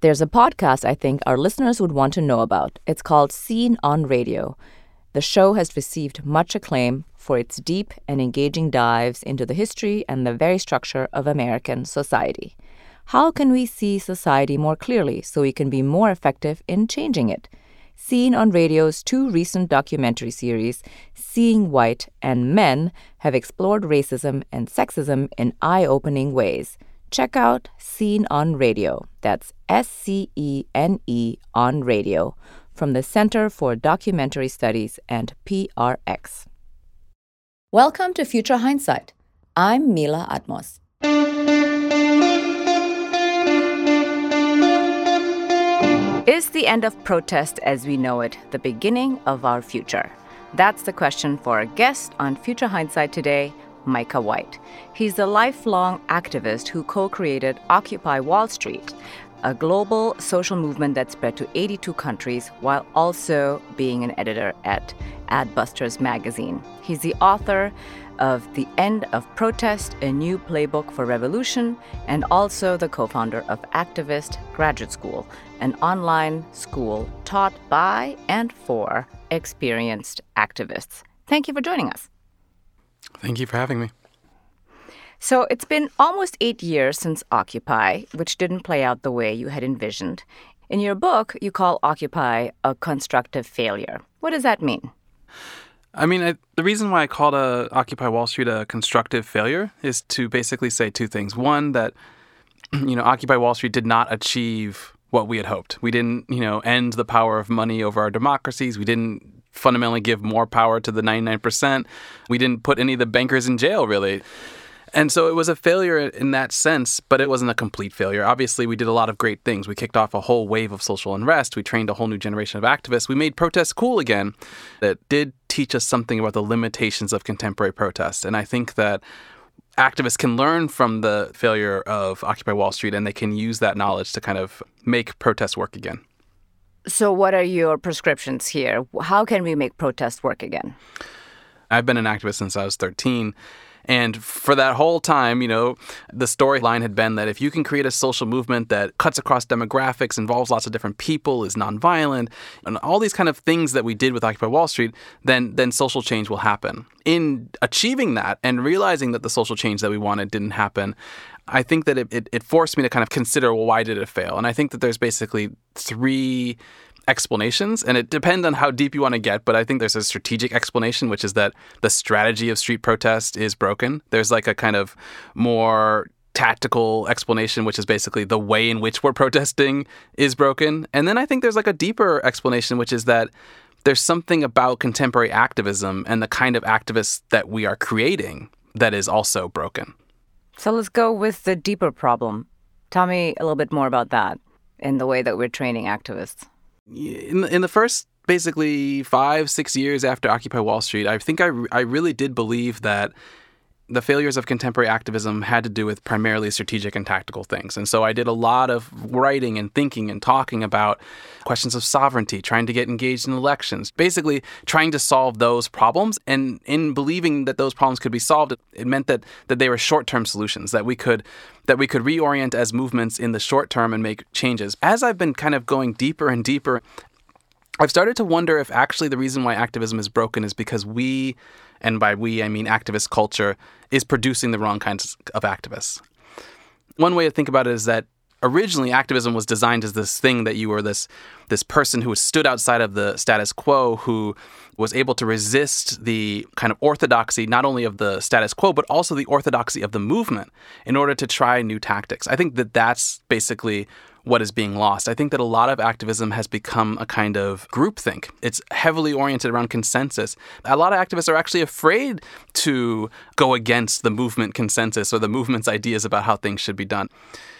There's a podcast I think our listeners would want to know about. It's called Scene on Radio. The show has received much acclaim for its deep and engaging dives into the history and the very structure of American society. How can we see society more clearly so we can be more effective in changing it? Scene on Radio's two recent documentary series, Seeing White and Men, have explored racism and sexism in eye opening ways. Check out Scene on Radio. That's S C E N E on Radio from the Center for Documentary Studies and PRX. Welcome to Future Hindsight. I'm Mila Atmos. Is the end of protest as we know it the beginning of our future? That's the question for our guest on Future Hindsight today, Micah White. He's a lifelong activist who co created Occupy Wall Street, a global social movement that spread to 82 countries while also being an editor at Adbusters magazine. He's the author of The End of Protest, a new playbook for revolution, and also the co founder of Activist Graduate School, an online school taught by and for experienced activists. Thank you for joining us. Thank you for having me. So it's been almost eight years since Occupy, which didn't play out the way you had envisioned. In your book, you call Occupy a constructive failure. What does that mean? I mean, I, the reason why I called a Occupy Wall Street a constructive failure is to basically say two things. One, that you know, Occupy Wall Street did not achieve what we had hoped. We didn't, you know, end the power of money over our democracies. We didn't fundamentally give more power to the 99%. We didn't put any of the bankers in jail, really. And so it was a failure in that sense, but it wasn't a complete failure. Obviously, we did a lot of great things. We kicked off a whole wave of social unrest. We trained a whole new generation of activists. We made protests cool again. That did teach us something about the limitations of contemporary protest. And I think that activists can learn from the failure of Occupy Wall Street and they can use that knowledge to kind of make protests work again. So, what are your prescriptions here? How can we make protests work again? I've been an activist since I was 13. And for that whole time, you know, the storyline had been that if you can create a social movement that cuts across demographics, involves lots of different people, is nonviolent, and all these kind of things that we did with Occupy Wall Street, then then social change will happen. In achieving that and realizing that the social change that we wanted didn't happen, I think that it, it, it forced me to kind of consider, well, why did it fail? And I think that there's basically three explanations, and it depends on how deep you want to get. But I think there's a strategic explanation, which is that the strategy of street protest is broken. There's like a kind of more tactical explanation, which is basically the way in which we're protesting is broken. And then I think there's like a deeper explanation, which is that there's something about contemporary activism and the kind of activists that we are creating that is also broken. So let's go with the deeper problem. Tell me a little bit more about that in the way that we're training activists in the, in the first basically five six years after Occupy Wall Street, I think I I really did believe that the failures of contemporary activism had to do with primarily strategic and tactical things. And so I did a lot of writing and thinking and talking about questions of sovereignty, trying to get engaged in elections, basically trying to solve those problems. And in believing that those problems could be solved, it meant that, that they were short-term solutions, that we could that we could reorient as movements in the short term and make changes. As I've been kind of going deeper and deeper, I've started to wonder if actually the reason why activism is broken is because we and by we I mean activist culture, is producing the wrong kinds of activists. One way to think about it is that originally activism was designed as this thing that you were this this person who stood outside of the status quo who was able to resist the kind of orthodoxy not only of the status quo but also the orthodoxy of the movement in order to try new tactics. I think that that's basically what is being lost. I think that a lot of activism has become a kind of groupthink. It's heavily oriented around consensus. A lot of activists are actually afraid to go against the movement consensus or the movement's ideas about how things should be done.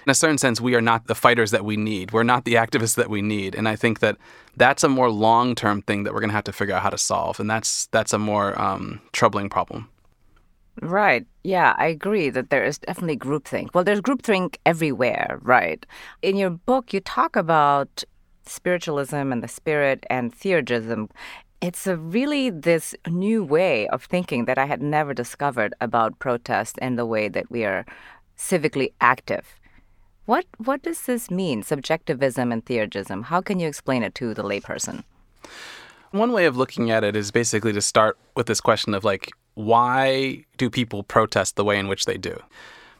In a certain sense, we are not the fighters that we need. We're not the activists that we need. And I think that that's a more long-term thing that we're going to have to figure out how to solve, and that's that's a more um, troubling problem. Right. Yeah, I agree that there is definitely groupthink. Well, there's groupthink everywhere, right? In your book, you talk about spiritualism and the spirit and theurgism. It's a really this new way of thinking that I had never discovered about protest and the way that we are civically active. What what does this mean? Subjectivism and theurgism. How can you explain it to the layperson? One way of looking at it is basically to start with this question of like why do people protest the way in which they do?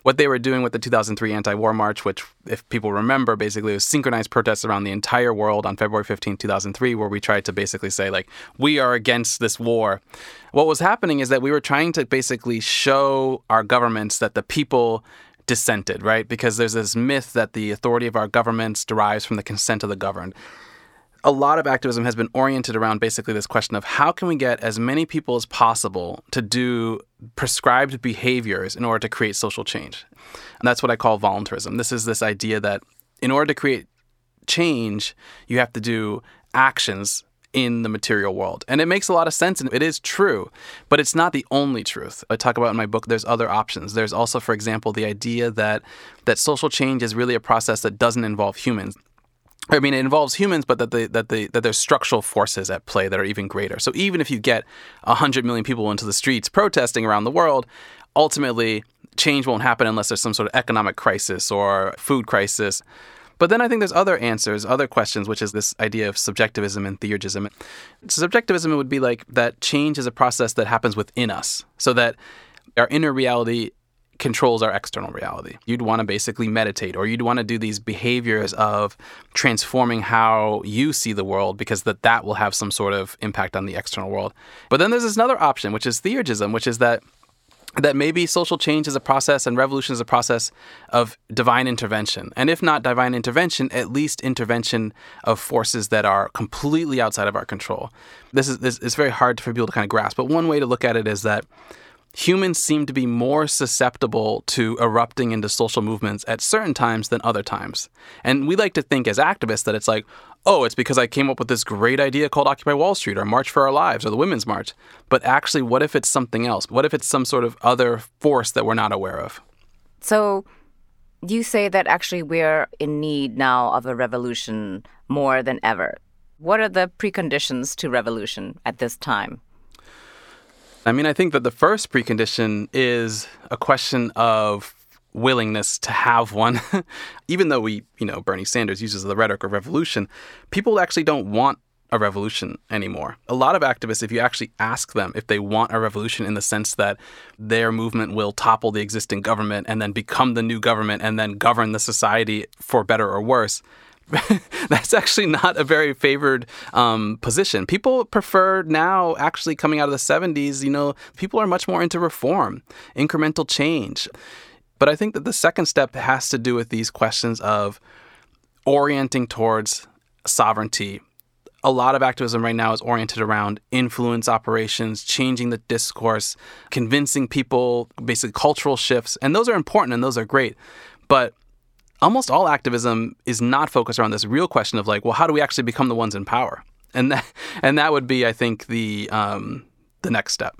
what they were doing with the 2003 anti-war march, which, if people remember, basically was synchronized protests around the entire world on February 15, 2003, where we tried to basically say like we are against this war. What was happening is that we were trying to basically show our governments that the people dissented, right? Because there's this myth that the authority of our governments derives from the consent of the governed a lot of activism has been oriented around basically this question of how can we get as many people as possible to do prescribed behaviors in order to create social change. And that's what I call voluntarism. This is this idea that in order to create change, you have to do actions in the material world. And it makes a lot of sense and it is true, but it's not the only truth. I talk about in my book there's other options. There's also for example the idea that that social change is really a process that doesn't involve humans. I mean, it involves humans, but that the, that the that there's structural forces at play that are even greater. So even if you get hundred million people into the streets protesting around the world, ultimately change won't happen unless there's some sort of economic crisis or food crisis. But then I think there's other answers, other questions, which is this idea of subjectivism and theurgism. So subjectivism would be like that change is a process that happens within us, so that our inner reality controls our external reality. You'd want to basically meditate or you'd want to do these behaviors of transforming how you see the world because that that will have some sort of impact on the external world. But then there's this another option which is theurgism, which is that that maybe social change is a process and revolution is a process of divine intervention. And if not divine intervention, at least intervention of forces that are completely outside of our control. This is this is very hard for people to kind of grasp. But one way to look at it is that humans seem to be more susceptible to erupting into social movements at certain times than other times. And we like to think as activists that it's like, oh, it's because I came up with this great idea called Occupy Wall Street or March for Our Lives or the Women's March. But actually, what if it's something else? What if it's some sort of other force that we're not aware of? So, you say that actually we're in need now of a revolution more than ever. What are the preconditions to revolution at this time? I mean, I think that the first precondition is a question of willingness to have one. Even though we, you know, Bernie Sanders uses the rhetoric of revolution, people actually don't want a revolution anymore. A lot of activists, if you actually ask them if they want a revolution in the sense that their movement will topple the existing government and then become the new government and then govern the society for better or worse, that's actually not a very favored um, position. People prefer now, actually coming out of the 70s, you know, people are much more into reform, incremental change. But I think that the second step has to do with these questions of orienting towards sovereignty. A lot of activism right now is oriented around influence operations, changing the discourse, convincing people, basically cultural shifts. And those are important and those are great. But almost all activism is not focused around this real question of like, well, how do we actually become the ones in power? And that, and that would be, I think, the um, the next step.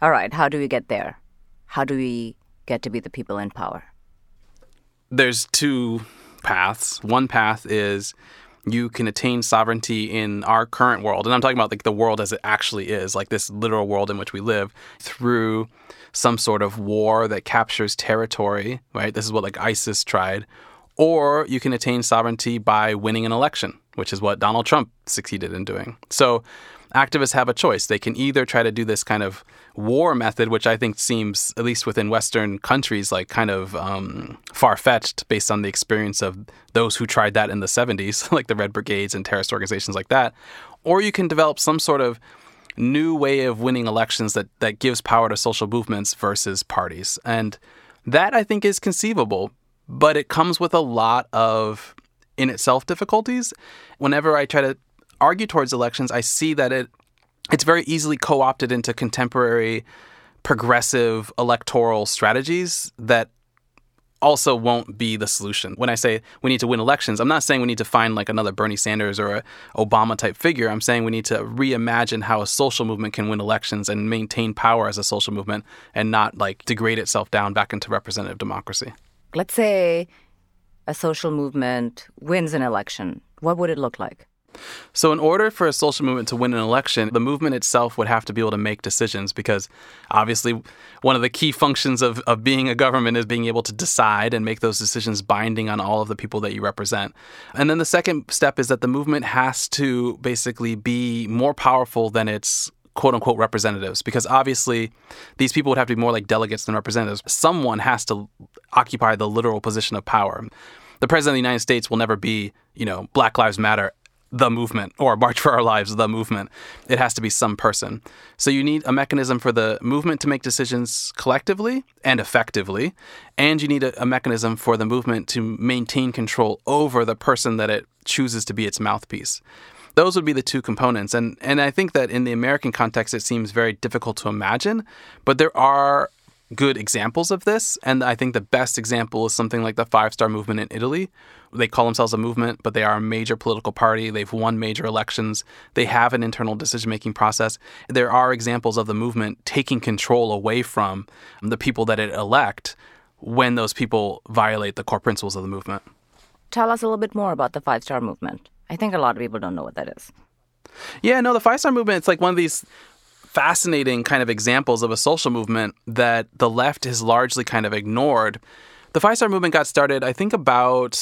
All right, how do we get there? How do we get to be the people in power? There's two paths. One path is you can attain sovereignty in our current world, and I'm talking about like the world as it actually is, like this literal world in which we live, through some sort of war that captures territory. Right. This is what like ISIS tried, or you can attain sovereignty by winning an election, which is what Donald Trump succeeded in doing. So activists have a choice. They can either try to do this kind of war method, which I think seems, at least within Western countries, like kind of um, far fetched based on the experience of those who tried that in the 70s, like the Red Brigades and terrorist organizations like that. Or you can develop some sort of new way of winning elections that, that gives power to social movements versus parties. And that I think is conceivable but it comes with a lot of in itself difficulties. Whenever I try to argue towards elections, I see that it it's very easily co-opted into contemporary progressive electoral strategies that also won't be the solution. When I say we need to win elections, I'm not saying we need to find like another Bernie Sanders or a Obama type figure. I'm saying we need to reimagine how a social movement can win elections and maintain power as a social movement and not like degrade itself down back into representative democracy let's say a social movement wins an election, what would it look like? So, in order for a social movement to win an election, the movement itself would have to be able to make decisions because obviously, one of the key functions of, of being a government is being able to decide and make those decisions binding on all of the people that you represent. And then the second step is that the movement has to basically be more powerful than its quote unquote representatives because obviously these people would have to be more like delegates than representatives. Someone has to occupy the literal position of power. The president of the United States will never be, you know, Black Lives Matter the movement or March for Our Lives, the movement. It has to be some person. So you need a mechanism for the movement to make decisions collectively and effectively. And you need a, a, mechanism for the movement to maintain control over the person that it chooses to be its mouthpiece. Those would be the two components. And, and I think that in the American context, it seems very difficult to imagine, but there are good examples of this. And I think the best example is something like the Five Star Movement in Italy. They call themselves a movement, but they are a major political party. They've won major elections. They have an internal decision making process. There are examples of the movement taking control away from the people that it elect when those people violate the core principles of the movement. Tell us a little bit more about the Five Star Movement. I think a lot of people don't know what that is. Yeah, no, the Five Star Movement, it's like one of these fascinating kind of examples of a social movement that the left has largely kind of ignored. The Five Star Movement got started, I think, about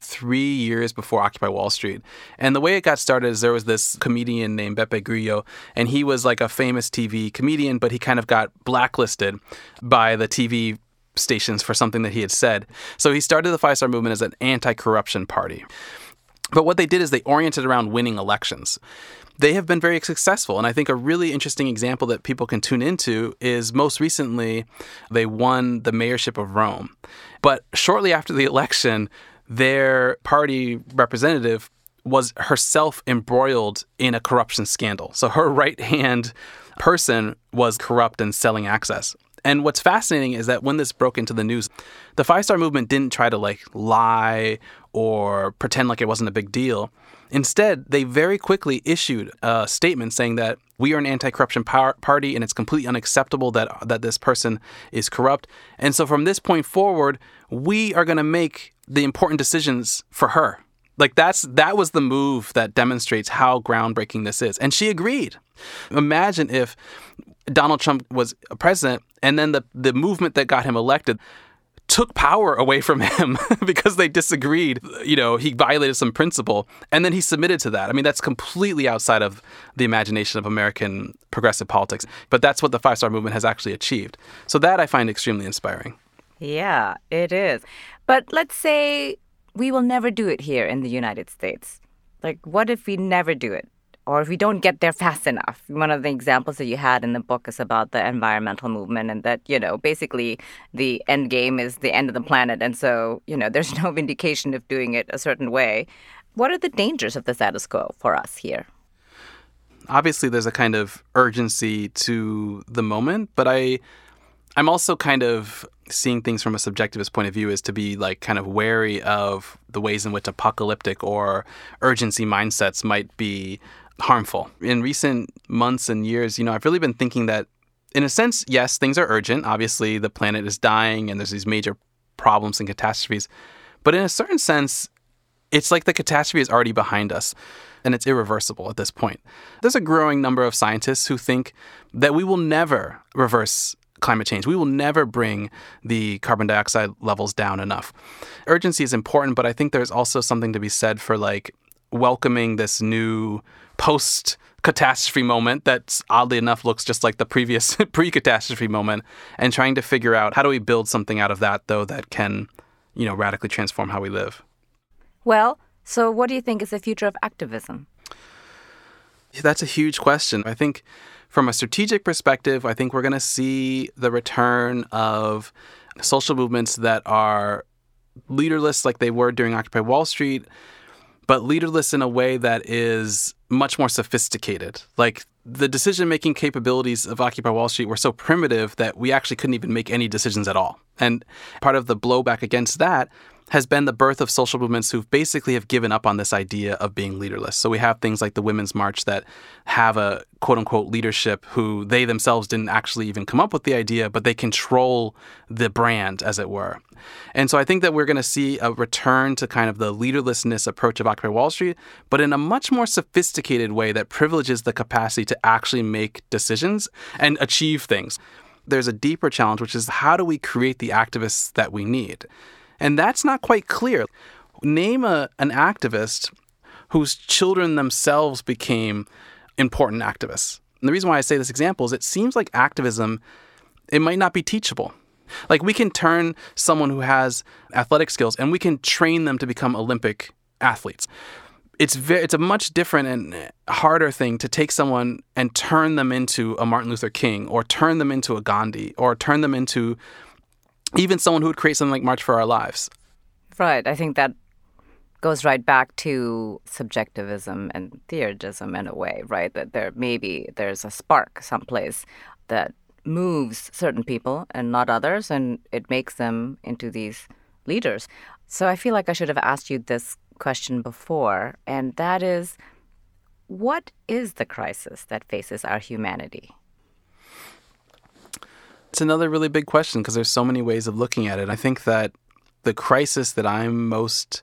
three years before Occupy Wall Street. And the way it got started is there was this comedian named Beppe Grillo, and he was like a famous TV comedian, but he kind of got blacklisted by the TV stations for something that he had said. So he started the Five Star Movement as an anti corruption party. But what they did is they oriented around winning elections they have been very successful. And I think a really interesting example that people can tune into is most recently they won the mayorship of Rome. But shortly after the election, their party representative was herself embroiled in a corruption scandal. So her right hand person was corrupt and selling access. And what's fascinating is that when this broke into the news, the Five Star Movement didn't try to like lie or pretend like it wasn't a big deal. Instead, they very quickly issued a statement saying that we are an anti-corruption par- party and it's completely unacceptable that that this person is corrupt. And so from this point forward, we are going to make the important decisions for her. Like that's that was the move that demonstrates how groundbreaking this is. And she agreed. Imagine if Donald Trump was a president and then the the movement that got him elected took power away from him because they disagreed. You know, he violated some principle and then he submitted to that. I mean, that's completely outside of the imagination of American progressive politics. But that's what the Five Star Movement has actually achieved. So that I find extremely inspiring. Yeah, it is. But let's say we will never do it here in the United States. Like, what if we never do it? Or if we don't get there fast enough. One of the examples that you had in the book is about the environmental movement and that, you know, basically the end game is the end of the planet. And so, you know, there's no vindication of doing it a certain way. What are the dangers of the status quo for us here? Obviously, there's a kind of urgency to the moment, but I. I'm also kind of seeing things from a subjectivist point of view is to be like kind of wary of the ways in which apocalyptic or urgency mindsets might be harmful. In recent months and years, you know, I've really been thinking that, in a sense, yes, things are urgent. Obviously, the planet is dying and there's these major problems and catastrophes. But in a certain sense, it's like the catastrophe is already behind us and it's irreversible at this point. There's a growing number of scientists who think that we will never reverse climate change. We will never bring the carbon dioxide levels down enough. Urgency is important, but I think there's also something to be said for like welcoming this new post catastrophe moment that oddly enough looks just like the previous pre catastrophe moment and trying to figure out how do we build something out of that though that can you know radically transform how we live. Well so what do you think is the future of activism? That's a huge question. I think from a strategic perspective i think we're going to see the return of social movements that are leaderless like they were during occupy wall street but leaderless in a way that is much more sophisticated. Like the decision making capabilities of Occupy Wall Street were so primitive that we actually couldn't even make any decisions at all. And part of the blowback against that has been the birth of social movements who basically have given up on this idea of being leaderless. So we have things like the Women's March that have a quote unquote leadership who they themselves didn't actually even come up with the idea, but they control the brand, as it were. And so I think that we're going to see a return to kind of the leaderlessness approach of Occupy Wall Street, but in a much more sophisticated way that privileges the capacity to actually make decisions and achieve things. There's a deeper challenge, which is how do we create the activists that we need? And that's not quite clear. Name a, an activist whose children themselves became important activists. And the reason why I say this example is it seems like activism, it might not be teachable. Like we can turn someone who has athletic skills and we can train them to become Olympic athletes. It's very, it's a much different and harder thing to take someone and turn them into a Martin Luther King or turn them into a Gandhi or turn them into even someone who would create something like March for Our Lives. Right. I think that goes right back to subjectivism and theurgism in a way, right? That there maybe there's a spark someplace that moves certain people and not others, and it makes them into these leaders. So I feel like I should have asked you this question before, and that is what is the crisis that faces our humanity? It's another really big question because there's so many ways of looking at it. I think that the crisis that I'm most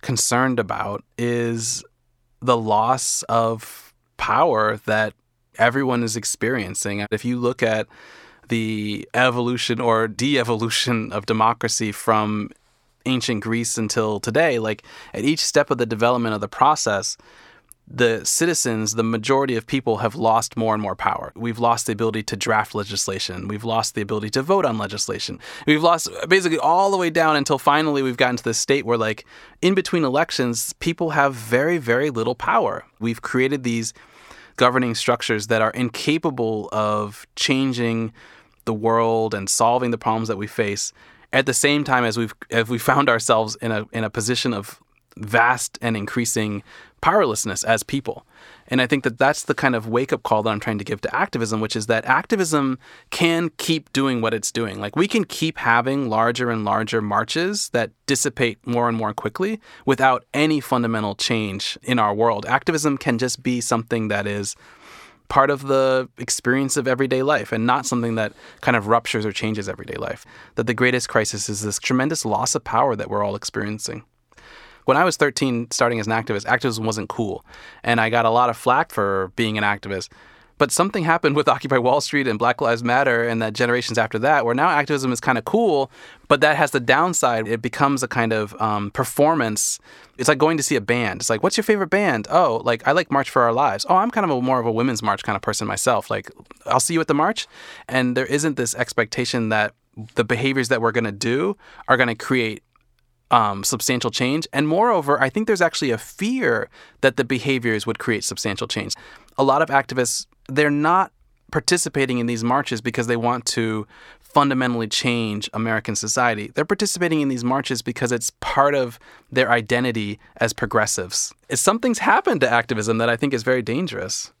concerned about is the loss of power that everyone is experiencing. If you look at the evolution or de evolution of democracy from ancient Greece until today, like at each step of the development of the process, the citizens, the majority of people have lost more and more power. We've lost the ability to draft legislation. We've lost the ability to vote on legislation. We've lost basically all the way down until finally we've gotten to this state where, like, in between elections, people have very, very little power. We've created these governing structures that are incapable of changing the world and solving the problems that we face at the same time as we've as we found ourselves in a in a position of vast and increasing powerlessness as people. And I think that that's the kind of wake up call that I'm trying to give to activism, which is that activism can keep doing what it's doing. Like we can keep having larger and larger marches that dissipate more and more quickly without any fundamental change in our world. Activism can just be something that is part of the experience of everyday life and not something that kind of ruptures or changes everyday life. That the greatest crisis is this tremendous loss of power that we're all experiencing when I was 13, starting as an activist, activism wasn't cool. And I got a lot of flack for being an activist. But something happened with Occupy Wall Street and Black Lives Matter and the generations after that, where now activism is kind of cool, but that has the downside. It becomes a kind of um, performance. It's like going to see a band. It's like, what's your favorite band? Oh, like I like March for Our Lives. Oh, I'm kind of a, more of a women's march kind of person myself. Like, I'll see you at the march. And there isn't this expectation that the behaviors that we're going to do are going to create um, substantial change. And moreover, I think there's actually a fear that the behaviors would create substantial change. A lot of activists, they're not participating in these marches because they want to fundamentally change American society. They're participating in these marches because it's part of their identity as progressives. Something's happened to activism that I think is very dangerous.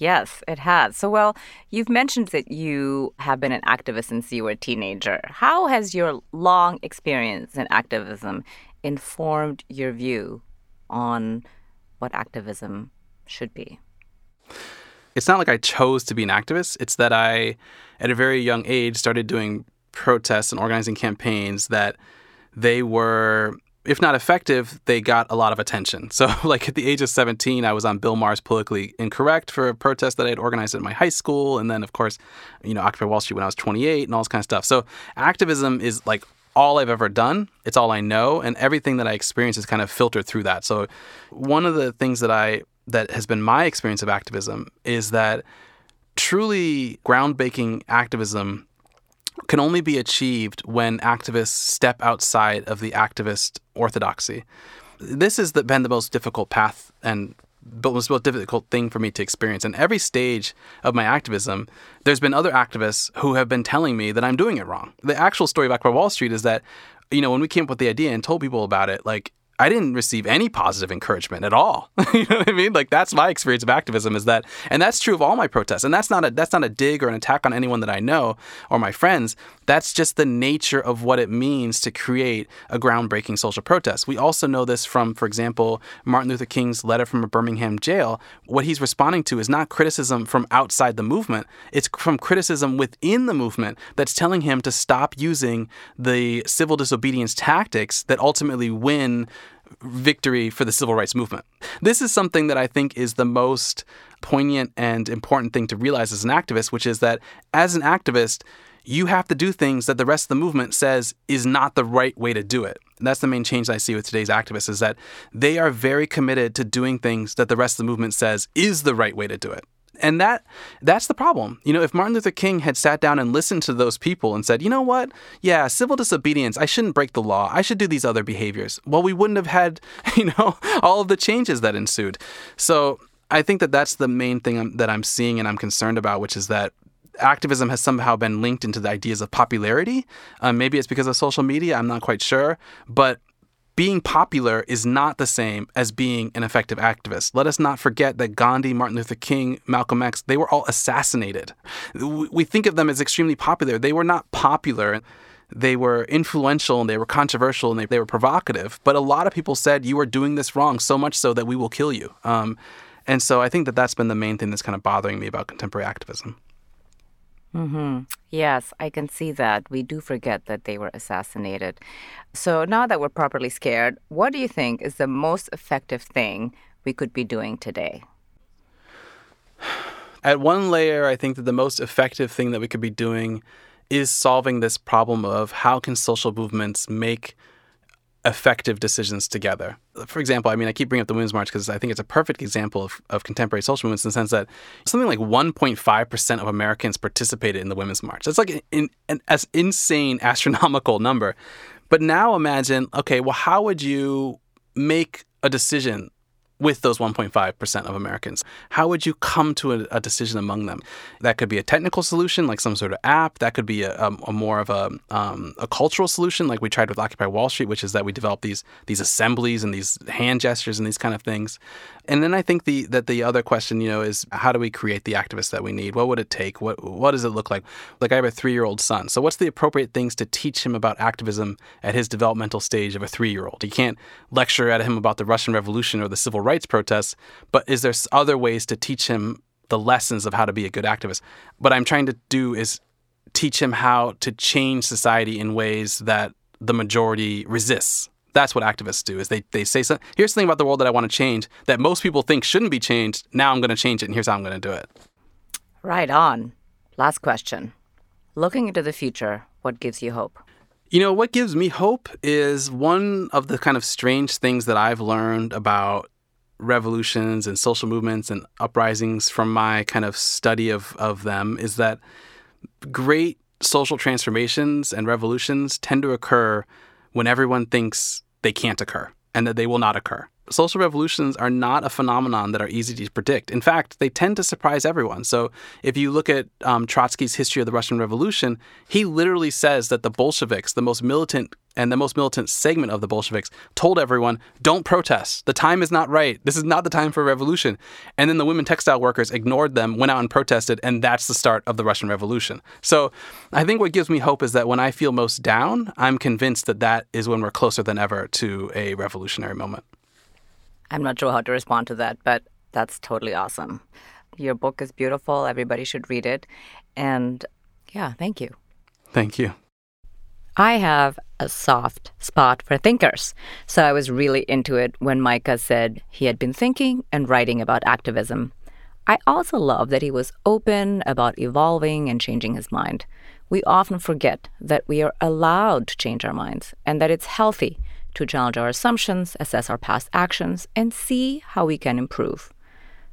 Yes, it has. So, well, you've mentioned that you have been an activist since you were a teenager. How has your long experience in activism informed your view on what activism should be? It's not like I chose to be an activist. It's that I, at a very young age, started doing protests and organizing campaigns that they were if not effective, they got a lot of attention. So, like at the age of 17, I was on Bill Maher's Politically Incorrect for a protest that I had organized at my high school. And then, of course, you know, Occupy Wall Street when I was 28 and all this kind of stuff. So, activism is like all I've ever done. It's all I know. And everything that I experience is kind of filtered through that. So, one of the things that I, that has been my experience of activism is that truly groundbreaking activism can only be achieved when activists step outside of the activist orthodoxy. This has been the most difficult path and the most difficult thing for me to experience. In every stage of my activism, there's been other activists who have been telling me that I'm doing it wrong. The actual story of Occupy Wall Street is that, you know, when we came up with the idea and told people about it, like I didn't receive any positive encouragement at all. you know what I mean? Like that's my experience of activism is that, and that's true of all my protests. And that's not a that's not a dig or an attack on anyone that I know or my friends. That's just the nature of what it means to create a groundbreaking social protest. We also know this from, for example, Martin Luther King's letter from a Birmingham jail. What he's responding to is not criticism from outside the movement; it's from criticism within the movement that's telling him to stop using the civil disobedience tactics that ultimately win victory for the civil rights movement. This is something that I think is the most poignant and important thing to realize as an activist, which is that as an activist, you have to do things that the rest of the movement says is not the right way to do it. And that's the main change I see with today's activists is that they are very committed to doing things that the rest of the movement says is the right way to do it and that that's the problem. You know, if Martin Luther King had sat down and listened to those people and said, "You know what? Yeah, civil disobedience, I shouldn't break the law. I should do these other behaviors." Well, we wouldn't have had, you know, all of the changes that ensued. So, I think that that's the main thing that I'm seeing and I'm concerned about, which is that activism has somehow been linked into the ideas of popularity. Um, maybe it's because of social media. I'm not quite sure, but being popular is not the same as being an effective activist. Let us not forget that Gandhi, Martin Luther King, Malcolm X, they were all assassinated. We think of them as extremely popular. They were not popular. They were influential and they were controversial and they, they were provocative. But a lot of people said, You are doing this wrong, so much so that we will kill you. Um, and so I think that that's been the main thing that's kind of bothering me about contemporary activism. Mm-hmm. Yes, I can see that. We do forget that they were assassinated. So now that we're properly scared, what do you think is the most effective thing we could be doing today? At one layer, I think that the most effective thing that we could be doing is solving this problem of how can social movements make effective decisions together. For example, I mean, I keep bringing up the Women's March because I think it's a perfect example of, of contemporary social movements in the sense that something like 1.5% of Americans participated in the Women's March. That's like an, an, an insane, astronomical number. But now imagine, okay, well, how would you make a decision with those 1.5% of Americans? How would you come to a, a, decision among them? That could be a technical solution, like some sort of app. That could be a, a, a more of a, um, a cultural solution, like we tried with Occupy Wall Street, which is that we develop these these assemblies and these hand gestures and these kind of things. And then I think the that the other question, you know, is how do we create the activists that we need? What would it take? What what does it look like? Like I have a three year old son, so what's the appropriate things to teach him about activism at his developmental stage of a three year old? You can't lecture at him about the Russian Revolution or the civil rights protests, but is there other ways to teach him the lessons of how to be a good activist? What I'm trying to do is teach him how to change society in ways that the majority resists. That's what activists do is they, they say here's something about the world that i want to change that most people think shouldn't be changed. Now i'm going to change it and here's how i'm going to do it. Right on. Last question. Looking into the future what gives you hope? You know what gives me hope is one of the kind of strange things that i've learned about revolutions and social movements and uprisings from my kind of study of, of them is that great social transformations and revolutions tend to occur when everyone thinks they can't occur and that they will not occur social revolutions are not a phenomenon that are easy to predict. In fact, they tend to surprise everyone. So if you look at um, Trotsky's history of the Russian Revolution, he literally says that the Bolsheviks, the most militant and the most militant segment of the Bolsheviks, told everyone, don't protest. The time is not right. This is not the time for a revolution. And then the women textile workers ignored them, went out and protested, and that's the start of the Russian Revolution. So I think what gives me hope is that when I feel most down, I'm convinced that that is when we're closer than ever to a revolutionary moment. I'm not sure how to respond to that, but that's totally awesome. Your book is beautiful. Everybody should read it. And yeah, thank you. Thank you. I have a soft spot for thinkers. So I was really into it when Micah said he had been thinking and writing about activism. I also love that he was open about evolving and changing his mind. We often forget that we are allowed to change our minds and that it's healthy to challenge our assumptions, assess our past actions, and see how we can improve.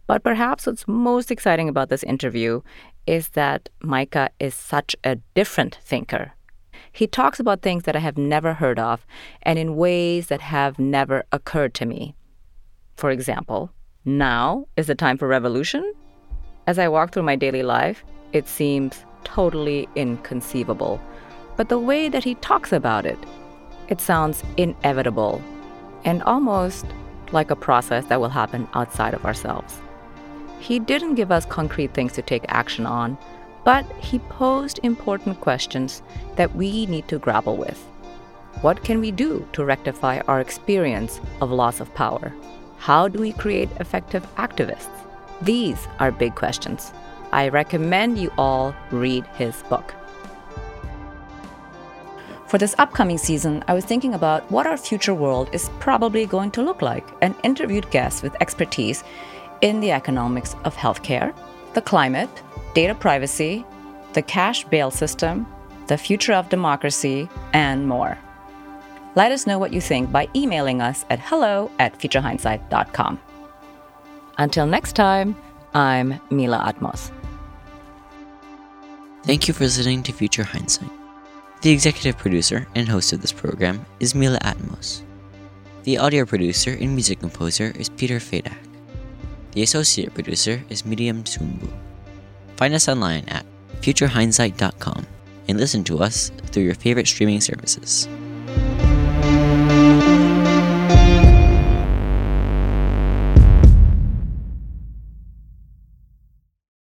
But perhaps what's most exciting about this interview is that Micah is such a different thinker. He talks about things that I have never heard of and in ways that have never occurred to me. For example, now is the time for revolution? As I walk through my daily life, it seems totally inconceivable. But the way that he talks about it it sounds inevitable. and almost like a process that will happen outside of ourselves. He didn't give us concrete things to take action on, but he posed important questions that we need to grapple with. What can we do to rectify our experience of loss of power? How do we create effective activists? These are big questions. I recommend you all read his book. For this upcoming season, I was thinking about what our future world is probably going to look like and interviewed guests with expertise in the economics of healthcare, the climate, data privacy, the cash bail system, the future of democracy, and more. Let us know what you think by emailing us at hello at futurehindsight.com. Until next time, I'm Mila Atmos. Thank you for listening to Future Hindsight. The executive producer and host of this program is Mila Atmos. The audio producer and music composer is Peter Fadak. The associate producer is Miriam Tsumbu. Find us online at futurehindsight.com and listen to us through your favorite streaming services.